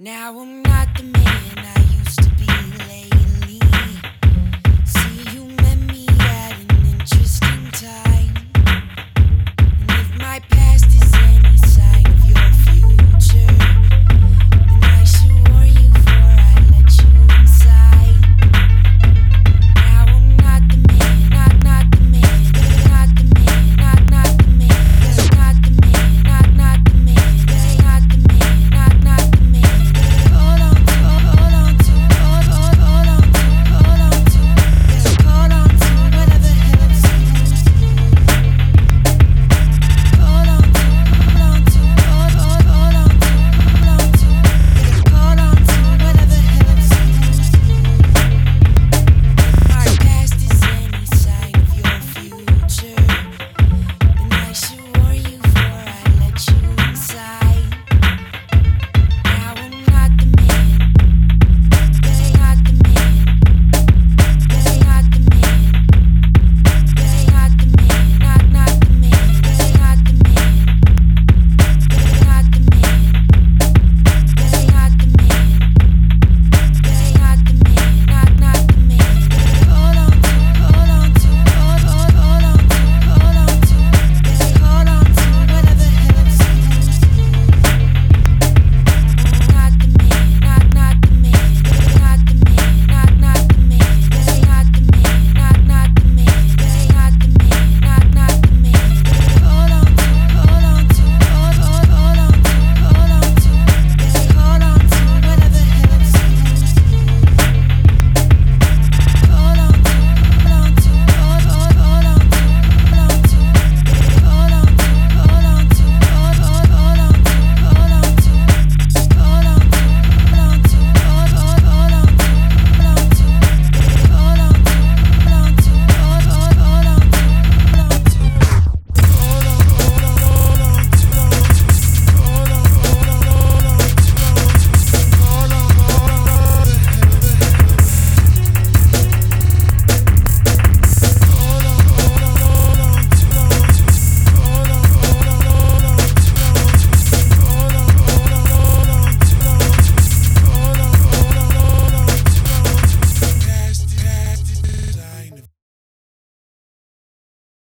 Now I'm not the man.